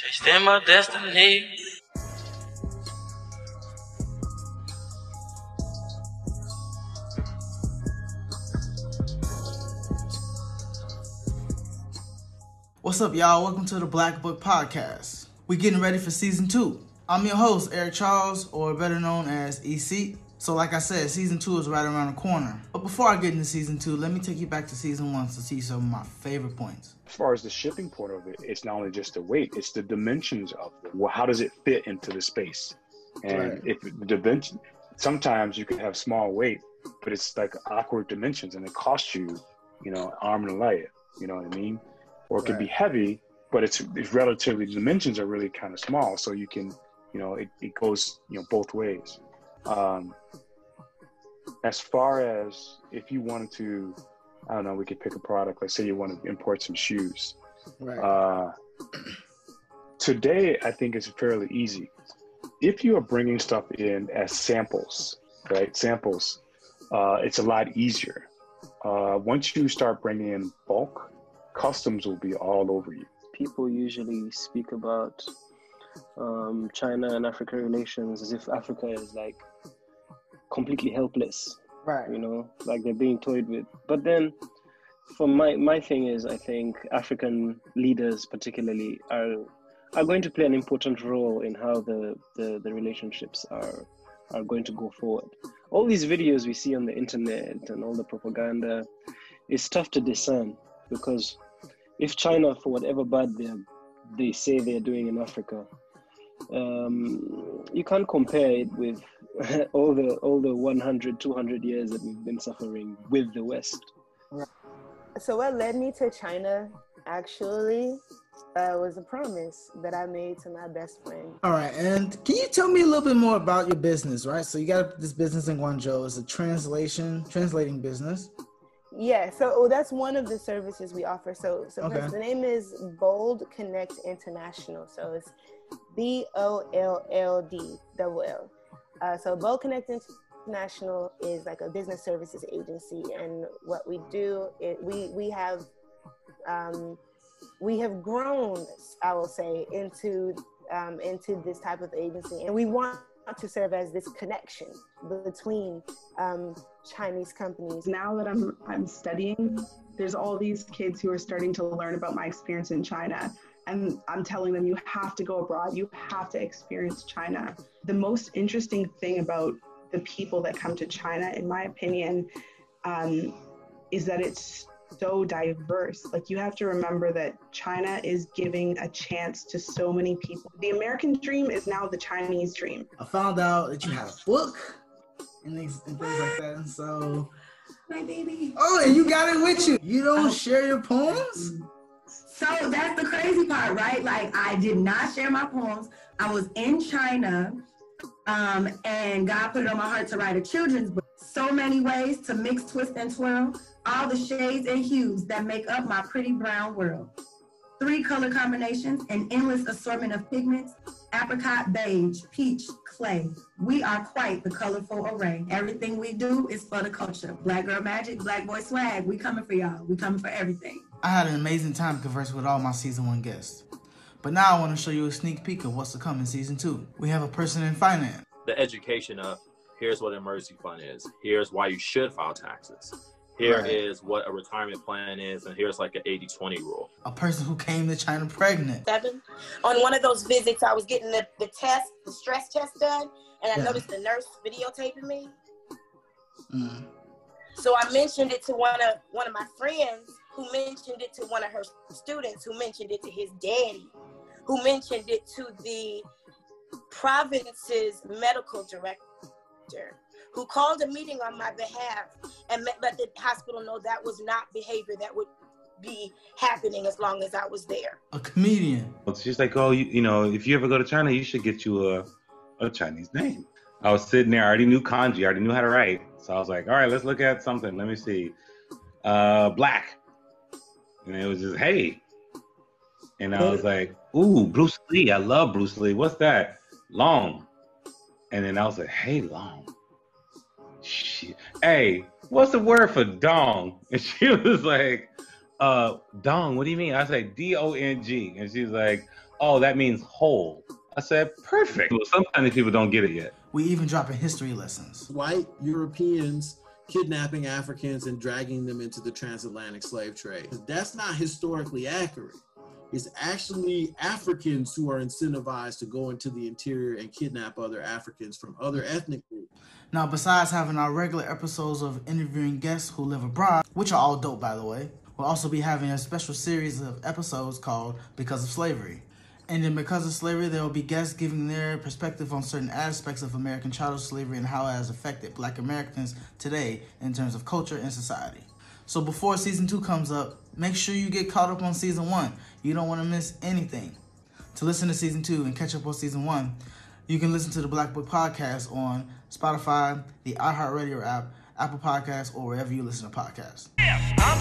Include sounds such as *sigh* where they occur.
Chasing my destiny. What's up, y'all? Welcome to the Black Book Podcast. We're getting ready for season two. I'm your host, Eric Charles, or better known as EC. So, like I said, season two is right around the corner. But before I get into season two, let me take you back to season one to see some of my favorite points. as far as the shipping part of it, it's not only just the weight; it's the dimensions of it. Well, how does it fit into the space? And Right. if the dimension, sometimes you can have small weight, but it's like awkward dimensions, and it costs you, you know, arm and a leg. You know what I mean? Or it could be heavy, but it's, it's relatively the dimensions are really kind of small, so you can, you know, it, it goes you know both ways. Um, as far as if you wanted to, I don't know, we could pick a product. Let's say you want to import some shoes. Right. Uh, today, I think it's fairly easy. If you are bringing stuff in as samples, right? Samples, uh, it's a lot easier. Uh, once you start bringing in bulk, customs will be all over you. people usually speak about um, China and Africa relations as if Africa is like completely helpless, right. you know, like they're being toyed with. But then, for my my thing is, I think African leaders, particularly, are are going to play an important role in how the the, the relationships are are going to go forward. All these videos we see on the internet and all the propaganda, it's tough to discern because if China, for whatever bad they they say they're doing in Africa, um, you can't compare it with *laughs* all the all the 100, 200 years that we've been suffering with the West. So what led me to China actually uh, was a promise that I made to my best friend. All right. And can you tell me a little bit more about your business, right? So, you got this business in Guangzhou. It's a translation, translating business. Yeah, so oh, that's one of the services we offer. So, so Okay. the name is Bold Connect International. So it's B O L L D double L. Uh, so Bold Connect International is like a business services agency, and what we do, it, we we have um, we have grown, I will say, into um, into this type of agency, and we want to serve as this connection between um, Chinese companies now that I'm I'm studying, there's all these kids who are starting to learn about my experience in China. And I'm telling them you have to go abroad, you have to experience China. The most interesting thing about the people that come to China, in my opinion, um, is that it's so diverse. Like you have to remember that China is giving a chance to so many people. The American dream is now the Chinese dream. I found out that you had a book and things, and things like that. And so, my baby. oh, and you got it with you. You don't share your poems? So that's the crazy part, right? Like I did not share my poems. I was in China, um, and God put it on my heart to write a children's book. So many ways to mix, twist, and twirl, all the shades and hues that make up my pretty brown world. Three color combinations, an endless assortment of pigments, apricot, beige, peach, clay. We are quite the colorful array. Everything we do is for the culture. Black girl magic, black boy swag. We coming for y'all. We coming for everything. I had an amazing time conversing with all my season one guests. But now I want to show you a sneak peek of what's to come in season two. We have a person in finance, the education of here's what an emergency fund is, here's why you should file taxes, Here is Right. what a retirement plan is, and here's like an 80-20 rule. a person who came to China pregnant. seven. On one of those visits, I was getting the, the test, the stress test done, and I Yeah. noticed the nurse videotaping me. Mm. So I mentioned it to one of one of my friends, who mentioned it to one of her students, who mentioned it to his daddy, who mentioned it to the province's medical director, who called a meeting on my behalf and met, let the hospital know that was not behavior that would be happening as long as I was there. A comedian. She's like, oh, you, you know, if you ever go to China, you should get you a, a Chinese name. I was sitting there, I already knew kanji, I already knew how to write. So I was like, all right, let's look at something. Let me see. Uh, black. And it was just, hey. And I was like, ooh, Bruce Lee. I love Bruce Lee. What's that? Long. And then I was like, hey, long. Shit. Hey, what's the word for dong? *laughs* And she was like, uh, dong, what do you mean? I said, like, D O N G. And she's like, oh, that means whole. I said, perfect. Well, sometimes people don't get it yet. We even dropping history lessons. White Europeans kidnapping Africans and dragging them into the transatlantic slave trade. That's not historically accurate. It's actually Africans who are incentivized to go into the interior and kidnap other Africans from other ethnic groups. Now, besides having our regular episodes of interviewing guests who live abroad, which are all dope by the way, we'll also be having a special series of episodes called Because of Slavery. And then because of slavery, there will be guests giving their perspective on certain aspects of American chattel slavery and how it has affected black Americans today in terms of culture and society. So before season two comes up, make sure you get caught up on season one. You don't want to miss anything. To listen to season two and catch up on season one, you can listen to the Black Book Podcast on Spotify, the iHeartRadio app, Apple Podcasts, or wherever you listen to podcasts. I'm